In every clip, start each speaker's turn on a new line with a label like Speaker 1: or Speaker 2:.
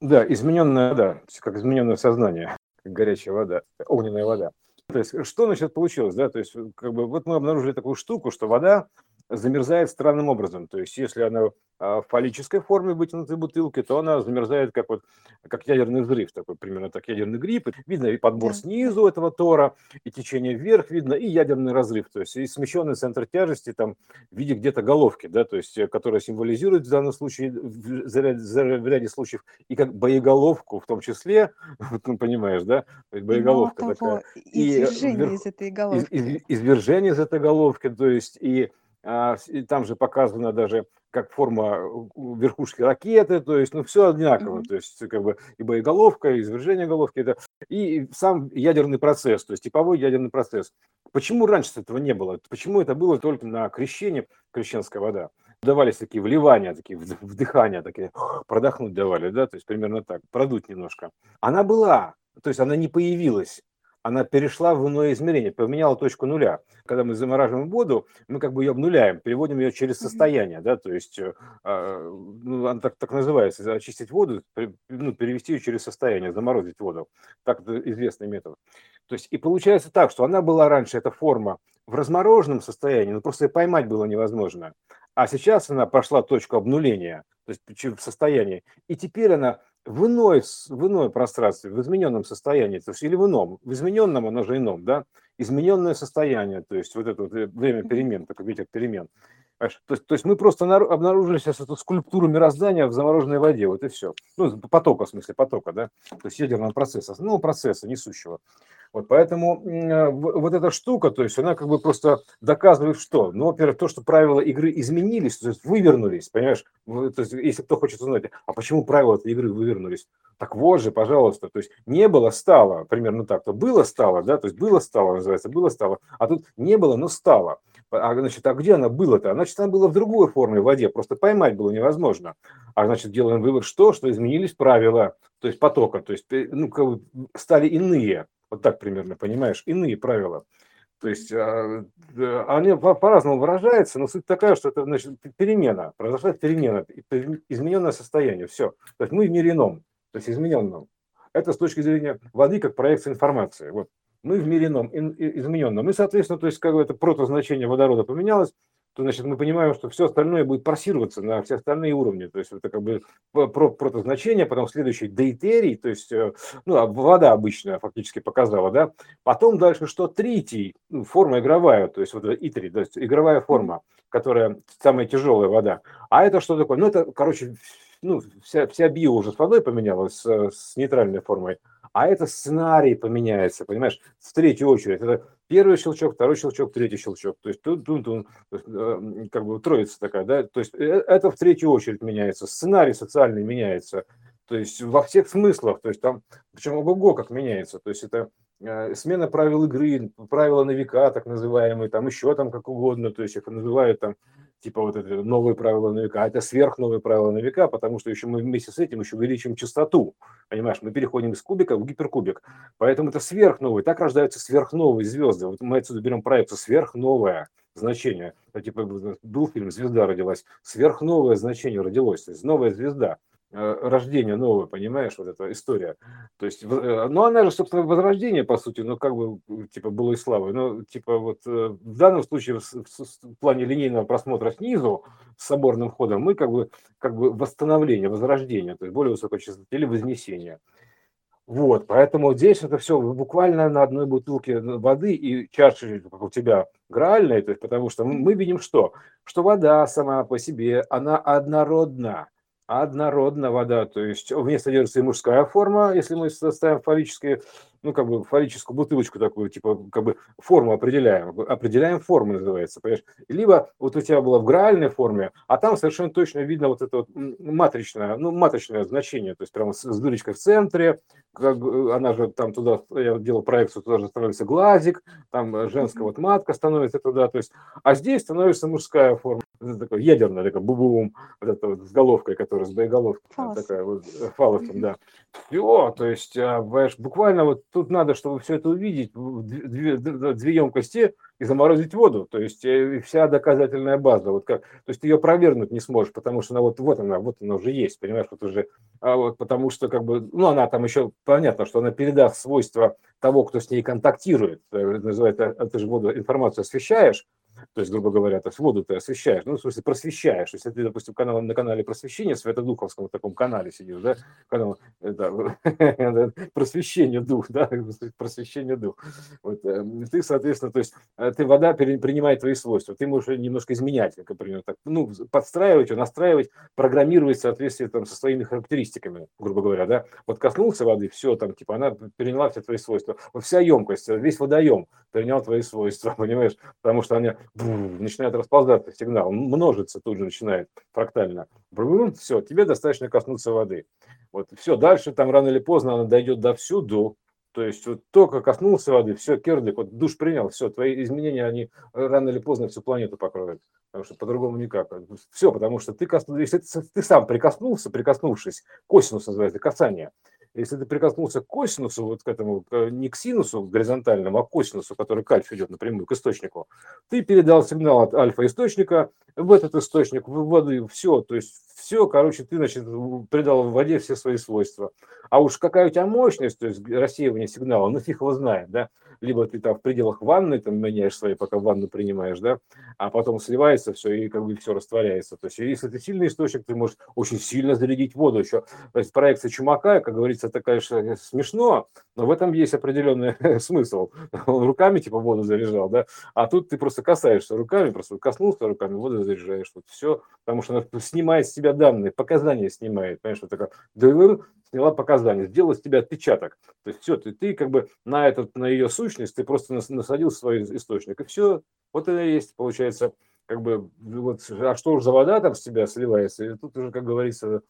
Speaker 1: Да, измененная вода, как измененное сознание, как горячая вода, огненная вода. То есть, что, значит, получилось, да, то есть, как бы, вот мы обнаружили такую штуку, что вода замерзает странным образом. То есть, если она а, в фаллической форме вытянутой бутылки, то она замерзает как вот как ядерный взрыв, такой примерно так ядерный гриб. Видно и подбор да. снизу этого тора, и течение вверх видно, и ядерный разрыв. То есть и смещенный центр тяжести там в виде где-то головки, да, то есть э, которая символизирует в данном случае, в ряде, в ряде случаев, и как боеголовку в том числе, ну, понимаешь, да, боеголовка
Speaker 2: и такая. И извержение из этой головки. Из, из,
Speaker 1: извержение из этой головки, то есть и там же показано даже как форма верхушки ракеты, то есть, ну, все одинаково, mm-hmm. то есть, как бы и боеголовка, и извержение головки, это, и сам ядерный процесс, то есть типовой ядерный процесс. Почему раньше этого не было? Почему это было только на крещении, крещенская вода? Давались такие вливания, такие вдыхания, такие продохнуть давали, да, то есть примерно так, продуть немножко. Она была, то есть она не появилась она перешла в иное измерение, поменяла точку нуля. Когда мы замораживаем воду, мы как бы ее обнуляем, переводим ее через состояние, да, то есть, э, а, ну, она так, так называется, очистить воду, ну, перевести ее через состояние, заморозить воду. Так это известный метод. То есть, и получается так, что она была раньше, эта форма, в размороженном состоянии, но просто ее поймать было невозможно. А сейчас она пошла точку обнуления, то есть в состоянии, и теперь она в, иной, в иной пространстве, в измененном состоянии, то есть или в ином, в измененном, оно же ином, да, измененное состояние, то есть вот это вот время перемен, такой ветер перемен. То есть, то есть мы просто обнаружили сейчас эту скульптуру мироздания в замороженной воде, вот и все. Ну, потока, в смысле потока, да, то есть ядерного процесса, ну, процесса несущего. Вот поэтому э, вот эта штука, то есть она как бы просто доказывает что? Ну, во-первых, то, что правила игры изменились, то есть вывернулись, понимаешь? То есть, если кто хочет узнать, а почему правила этой игры вывернулись? Так вот же, пожалуйста, то есть не было, стало, примерно так, то было, стало, да, то есть было, стало, называется, было, стало, а тут не было, но стало. А, значит, а где она была-то? Значит, она была в другой форме в воде, просто поймать было невозможно. А значит, делаем вывод, что? Что изменились правила, то есть потока, то есть ну, как бы стали иные. Вот так примерно, понимаешь, иные правила. То есть а, они по-разному выражаются, но суть такая, что это значит перемена, произошла перемена, измененное состояние, все. То есть мы в мире ином, то есть измененном. Это с точки зрения воды как проекция информации. Вот. Мы в мире ином, измененном. И, соответственно, то есть как бы это протозначение водорода поменялось, то значит мы понимаем, что все остальное будет просироваться на все остальные уровни. То есть это как бы про протозначение, потом следующий дейтерий, то есть э, ну, а вода обычная фактически показала, да. Потом дальше что третий, ну, форма игровая, то есть вот итри, то есть игровая форма, которая самая тяжелая вода. А это что такое? Ну это, короче, ну, вся, вся био уже с водой поменялась, с, с нейтральной формой а это сценарий поменяется, понимаешь, в третью очередь. Это первый щелчок, второй щелчок, третий щелчок. То есть тут, тут, тут как бы троица такая, да, то есть э, это в третью очередь меняется, сценарий социальный меняется, то есть во всех смыслах, то есть там, причем ого-го как меняется, то есть это э, смена правил игры, правила на века, так называемые, там еще там как угодно, то есть их называют там типа вот это новые правила на века, а это сверхновые правила на века, потому что еще мы вместе с этим еще увеличим частоту, понимаешь, мы переходим из кубика в гиперкубик, поэтому это сверхновые, так рождаются сверхновые звезды, вот мы отсюда берем проекцию сверхновая, значение, типа был фильм «Звезда родилась», сверхновое значение родилось, то есть новая звезда – рождение новое, понимаешь, вот эта история. То есть, э, ну, она же, собственно, возрождение, по сути, ну, как бы, типа, было и славы. Ну, типа, вот э, в данном случае, в, в плане линейного просмотра снизу, с соборным ходом, мы как бы, как бы восстановление, возрождение, то есть более высокой частоты или вознесение. Вот, поэтому здесь это все буквально на одной бутылке воды и чаши, как у тебя, граальной, то есть, потому что мы видим что? Что вода сама по себе, она однородна однородна вода, то есть в ней содержится и мужская форма, если мы составим фаллические, ну, как бы фаллическую бутылочку такую, типа, как бы форму определяем, определяем форму называется, понимаешь? Либо вот у тебя было в граальной форме, а там совершенно точно видно вот это вот матричное, ну, матричное значение, то есть прямо с, с дырочкой в центре, как, она же там туда, я делал проекцию, туда же становится глазик, там женская вот матка становится туда, то есть, а здесь становится мужская форма такой ядерная, такая бу-бум, вот эта вот с головкой, которая с боеголовкой, Фалос. такая вот э, фалосом, да. Все, то есть, а, буквально вот тут надо, чтобы все это увидеть, две, две емкости, и заморозить воду. То есть э, вся доказательная база, вот как, то есть ты ее провернуть не сможешь, потому что она вот, вот она, вот она уже есть, понимаешь, вот уже, а вот потому что как бы, ну она там еще, понятно, что она передаст свойства того, кто с ней контактирует, э, называется, это же воду информацию освещаешь, то есть, грубо говоря, то есть воду ты освещаешь, ну, в смысле, просвещаешь. Если ты, допустим, канал, на канале просвещения, Светодуховском таком канале сидишь, да, канал, это, просвещение дух, да, просвещение дух. Вот, э, ты, соответственно, то есть, э, ты вода принимает твои свойства, ты можешь немножко изменять, например, так, ну, подстраивать настраивать, программировать в соответствии там, со своими характеристиками, грубо говоря, да. Вот коснулся воды, все, там, типа, она приняла все твои свойства. Вот вся емкость, весь водоем принял твои свойства, понимаешь, потому что они начинает расползаться сигнал, множится тут же начинает фрактально. Все, тебе достаточно коснуться воды. Вот все, дальше там рано или поздно она дойдет до всюду, то есть вот только коснулся воды, все, керлик, вот душ принял, все, твои изменения, они рано или поздно всю планету покроют. Потому что по-другому никак. Все, потому что ты, коснулся, ты сам прикоснулся, прикоснувшись, косинус называется, касание, если ты прикоснулся к косинусу, вот к этому, не к синусу горизонтальному, а к косинусу, который к альфа идет напрямую, к источнику, ты передал сигнал от альфа-источника в этот источник, в воды, все, то есть все, короче, ты, значит, придал в воде все свои свойства. А уж какая у тебя мощность, то есть рассеивание сигнала, ну фиг его знает, да, либо ты там в пределах ванны там меняешь свои, пока ванну принимаешь, да, а потом сливается все и как бы все растворяется. То есть если ты сильный источник, ты можешь очень сильно зарядить воду еще. То есть проекция Чумака, как говорится, это, конечно, смешно, но в этом есть определенный смысл. Он руками типа воду заряжал, да, а тут ты просто касаешься руками, просто коснулся руками, воду заряжаешь, вот все, потому что она снимает с себя данные, показания снимает, понимаешь, вот такая, сняла показания, сделала с тебя отпечаток. То есть все, ты, ты как бы на, этот, на ее сущность, ты просто насадил свой источник, и все, вот это и есть, получается, как бы, вот, а что уж за вода там с тебя сливается, и тут уже, как говорится,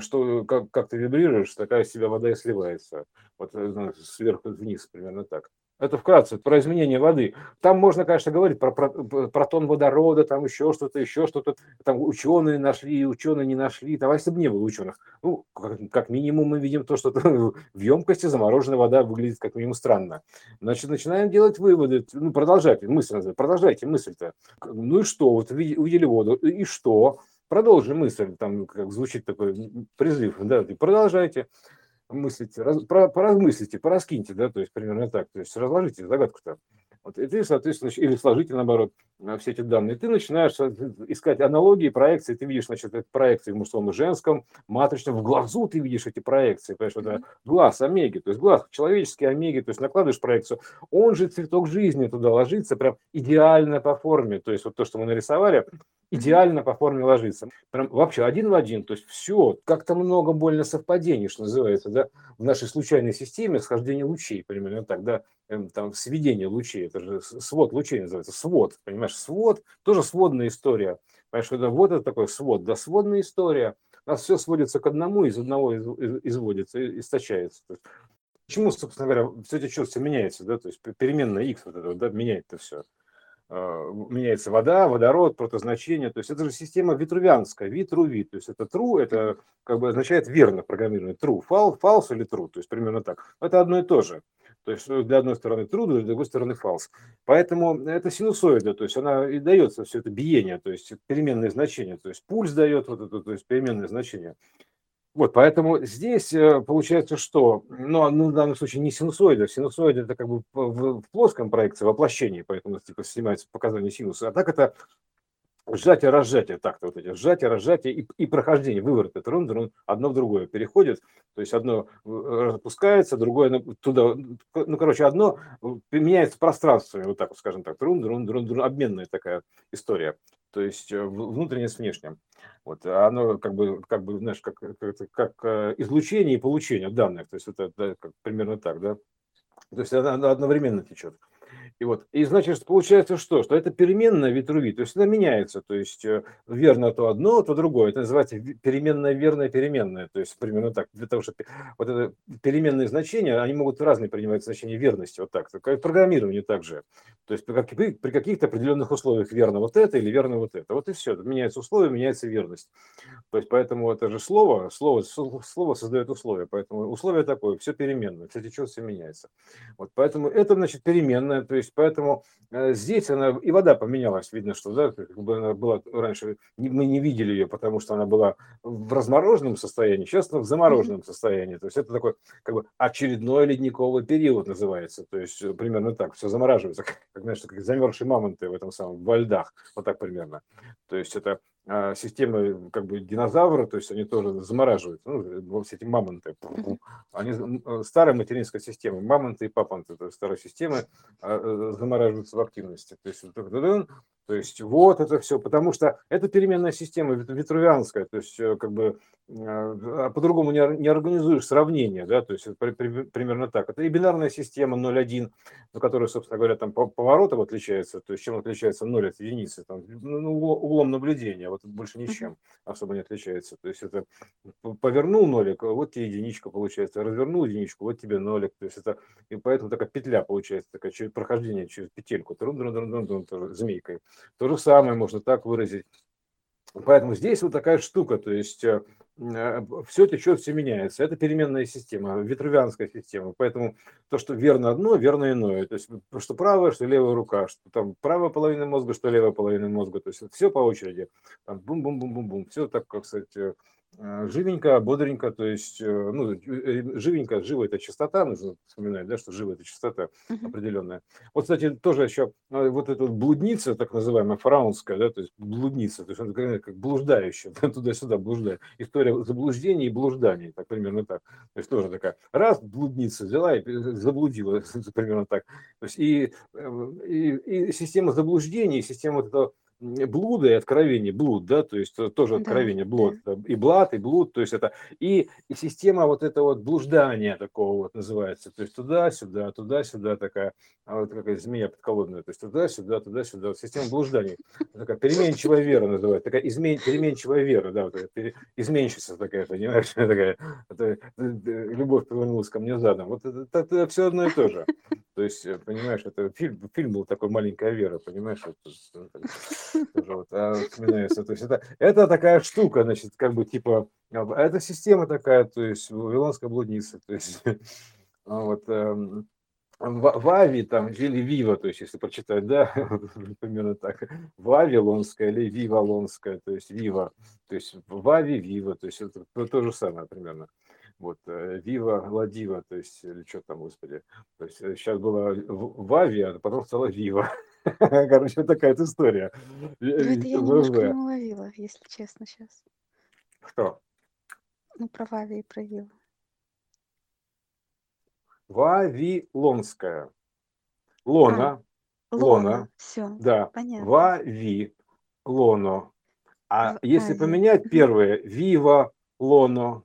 Speaker 1: что, как, как ты вибрируешь, такая с тебя вода и сливается. Вот э, сверху вниз, примерно так. Это вкратце про изменение воды. Там можно, конечно, говорить про, про протон водорода, там еще что-то, еще что-то. Там ученые нашли, ученые не нашли. Давай, если бы не было ученых. Ну, как, как минимум мы видим то, что в емкости замороженная вода выглядит как минимум странно. Значит, начинаем делать выводы. Ну, продолжайте мысль, продолжайте мысль-то. Ну и что? Вот увидели воду, и что? Продолжим мысль, там как звучит такой призыв, да, продолжайте мыслите, раз, про, поразмыслите, пораскиньте, да, то есть примерно так, то есть разложите загадку-то. Вот, и ты, соответственно, или сложите, наоборот, все эти данные. Ты начинаешь искать аналогии, проекции. Ты видишь, значит, это проекции в мужском и женском, матричном. В глазу ты видишь эти проекции. Понимаешь, это глаз омеги, то есть глаз человеческий омеги, то есть накладываешь проекцию. Он же цветок жизни туда ложится прям идеально по форме. То есть вот то, что мы нарисовали, идеально по форме ложится. Прям вообще один в один. То есть все, как-то много больно совпадений, что называется, да, в нашей случайной системе схождение лучей, примерно так, да, эм, там сведение лучей, это же свод лучей называется, свод, понимаешь, свод, тоже сводная история. Понимаешь, это, вот это такой свод, да, сводная история. У нас все сводится к одному, из одного изводится, источается. То есть, почему, собственно говоря, все эти чувства меняются, да, то есть переменная x вот это, да, меняет это все. А, меняется вода, водород, протозначение. То есть это же система витрувианская, витруви. То есть это true, это как бы означает верно программирование. True, false, false или true. То есть примерно так. Это одно и то же. То есть для одной стороны true, для другой стороны false. Поэтому это синусоида, то есть она и дается все это биение, то есть переменные значения. То есть пульс дает вот это, то есть переменные значения. Вот, поэтому здесь э, получается, что, ну, ну, в данном случае не синусоида, синусоида это как бы в, в плоском проекции, воплощении, поэтому типа снимается показания синуса, а так это сжатие, разжатие, так-то вот эти сжатие, разжатие и, и прохождение, выворот, это рун, рун, одно в другое переходит, то есть одно э, распускается, другое туда, ну, короче, одно меняется пространствами, вот так вот, скажем так, рун, рун, рун, рун, обменная такая история то есть э, внутреннее с внешним. Вот, оно как бы, как бы, знаешь, как, как, как э, излучение и получение данных, то есть это да, как, примерно так, да. То есть оно одновременно течет. И вот, и значит, получается что? Что это переменная витруви, то есть она меняется, то есть э, верно то одно, то другое. Это называется переменная верная переменная, то есть примерно так. Для того, чтобы вот это переменные значения, они могут разные принимать значения верности, вот так. Как программирование также. То есть при, при каких-то определенных условиях верно вот это или верно вот это. Вот и все. Меняется условие, меняется верность. То есть поэтому это же слово, слово, слово создает условия. Поэтому условие такое, все переменное, кстати, что все меняется. Вот поэтому это значит переменная, то есть есть поэтому э, здесь она и вода поменялась, видно, что да, как бы она была раньше, мы не видели ее, потому что она была в размороженном состоянии, сейчас она в замороженном состоянии. То есть это такой как бы очередной ледниковый период называется. То есть э, примерно так, все замораживается, как, знаешь, как замерзшие мамонты в этом самом, во льдах, вот так примерно. То есть это системы как бы динозавры, то есть они тоже замораживают, ну, все эти мамонты, они э, старая материнская система, мамонты и папанты, это старые системы а, э, замораживаются в активности, то есть то есть вот это все, потому что это переменная система витрувианская, то есть э, как бы а, по-другому не, не организуешь сравнение, да, то есть при, при, примерно так. Это и бинарная система 0,1, ну, которая, собственно говоря, там по поворотам отличается, то есть чем отличается 0 от единицы, там, ну, углом наблюдения, вот больше ничем особо не отличается. То есть это повернул нолик, вот тебе единичка получается, развернул единичку, вот тебе нолик, то есть это, и поэтому такая петля получается, такая через прохождение через петельку, трун -трун -трун -трун -трун, змейкой. То же самое можно так выразить. Поэтому здесь вот такая штука, то есть э, э, все течет, все меняется. Это переменная система, витрувианская система. Поэтому то, что верно одно, верно иное. То есть что правая, что левая рука, что там правая половина мозга, что левая половина мозга. То есть все по очереди. бум-бум-бум-бум-бум. Все так, как сказать, живенько, бодренько, то есть, э, ну, э, живенько, живо это частота, нужно вспоминать, да, что живо это частота uh-huh. определенная. Вот, кстати, тоже еще вот эта блудница, так называемая фараонская, да, то есть блудница, то есть она как блуждающая, туда-сюда блуждает. История заблуждений и блужданий, так примерно так. То есть тоже такая, раз блудница взяла и заблудила, примерно так. То есть и, и, и система заблуждений, система вот этого блуда и откровение, блуд, да, то есть тоже откровение, да, блуд, да. и блад, и блуд, то есть это, и, и система вот этого вот блуждания такого вот называется, то есть туда-сюда, туда-сюда такая, а вот какая змея подколодная, то есть туда-сюда, туда-сюда, вот система блужданий, такая переменчивая вера называется, такая измен, переменчивая вера, да, вот такая, изменщица такая, понимаешь, такая, это, любовь повернулась ко мне задом, вот это, это, это все одно и то же. То есть, э, понимаешь, это фильм, фильм был такой «Маленькая Вера», понимаешь? Вот, тоже вот, а, вспоминается. То есть это, это такая штука, значит, как бы типа, а, это система такая, то есть вавилонская блудница, то есть а вот, эм, Вави там или Вива, то есть если прочитать, да, примерно так, Вавилонская или Вивалонская, то есть Вива, то есть Вави, Вива, то есть это то же самое примерно. Вот, э, Вива, Ладива, то есть, или что там, господи. То есть сейчас э, была Вави, а потом стала Вива. Короче, такая история.
Speaker 2: Ну, это я немножко не уловила, если честно, сейчас.
Speaker 1: Что?
Speaker 2: Ну, про Вави и про Виву.
Speaker 1: Вавилонская. Лона.
Speaker 2: А, Лона. Все.
Speaker 1: Да. Понятно. Вави. Лоно. А если поменять первое, Вива, Лоно,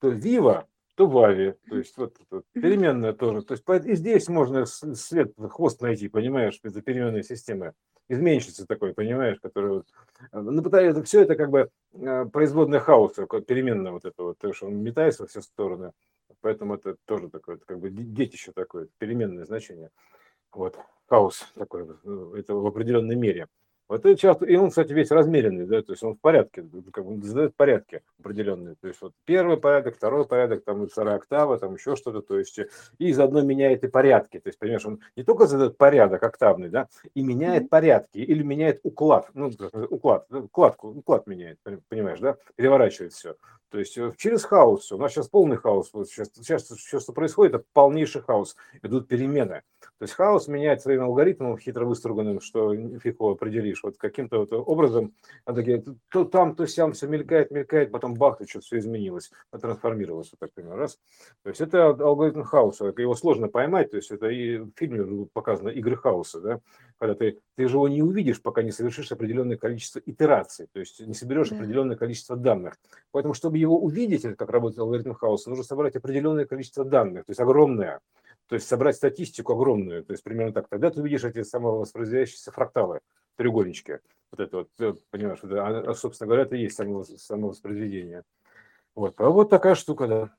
Speaker 1: то Вива, то Вави. То есть вот, вот переменная тоже. То есть и здесь можно след, хвост найти, понимаешь, это переменная система. Изменщица такой, понимаешь, который вот, ну, потому все это как бы э, производная хаоса, переменная вот это вот, то, что он метается во все стороны. Поэтому это тоже такое, как бы детище такое, переменное значение. Вот, хаос такой, э, это в определенной мере. Вот это часто, и он, кстати, весь размеренный, да, то есть он в порядке, как бы задает порядки определенные. То есть вот первый порядок, второй порядок, там вторая октава, там еще что-то, то есть и заодно меняет и порядки. То есть, понимаешь, он не только задает порядок октавный, да, и меняет порядки, или меняет уклад, ну, уклад, укладку, уклад меняет, понимаешь, да, переворачивает все. То есть э, через хаос все. У нас сейчас полный хаос. Вот сейчас, сейчас все, что происходит, это полнейший хаос. Идут перемены. То есть хаос меняет своим алгоритмом хитро выструганным, что фиг его определишь. Вот каким-то вот образом, то там, то сям все мелькает, мелькает, потом бах, и что все изменилось, трансформировалось, вот так понимаю, раз. То есть это алгоритм хаоса, его сложно поймать, то есть это и в фильме показано игры хаоса, да, когда ты, ты же его не увидишь, пока не совершишь определенное количество итераций, то есть не соберешь да. определенное количество данных. Поэтому, чтобы его увидеть, как работает алгоритм хаоса, нужно собрать определенное количество данных, то есть огромное. То есть собрать статистику огромную, то есть примерно так. Тогда ты увидишь эти самовоспроизводящиеся фракталы, треугольнички. Вот это вот, э, понимаешь, это, а, собственно говоря, это и есть само, самовоспроизведение. Вот, а вот такая штука, да.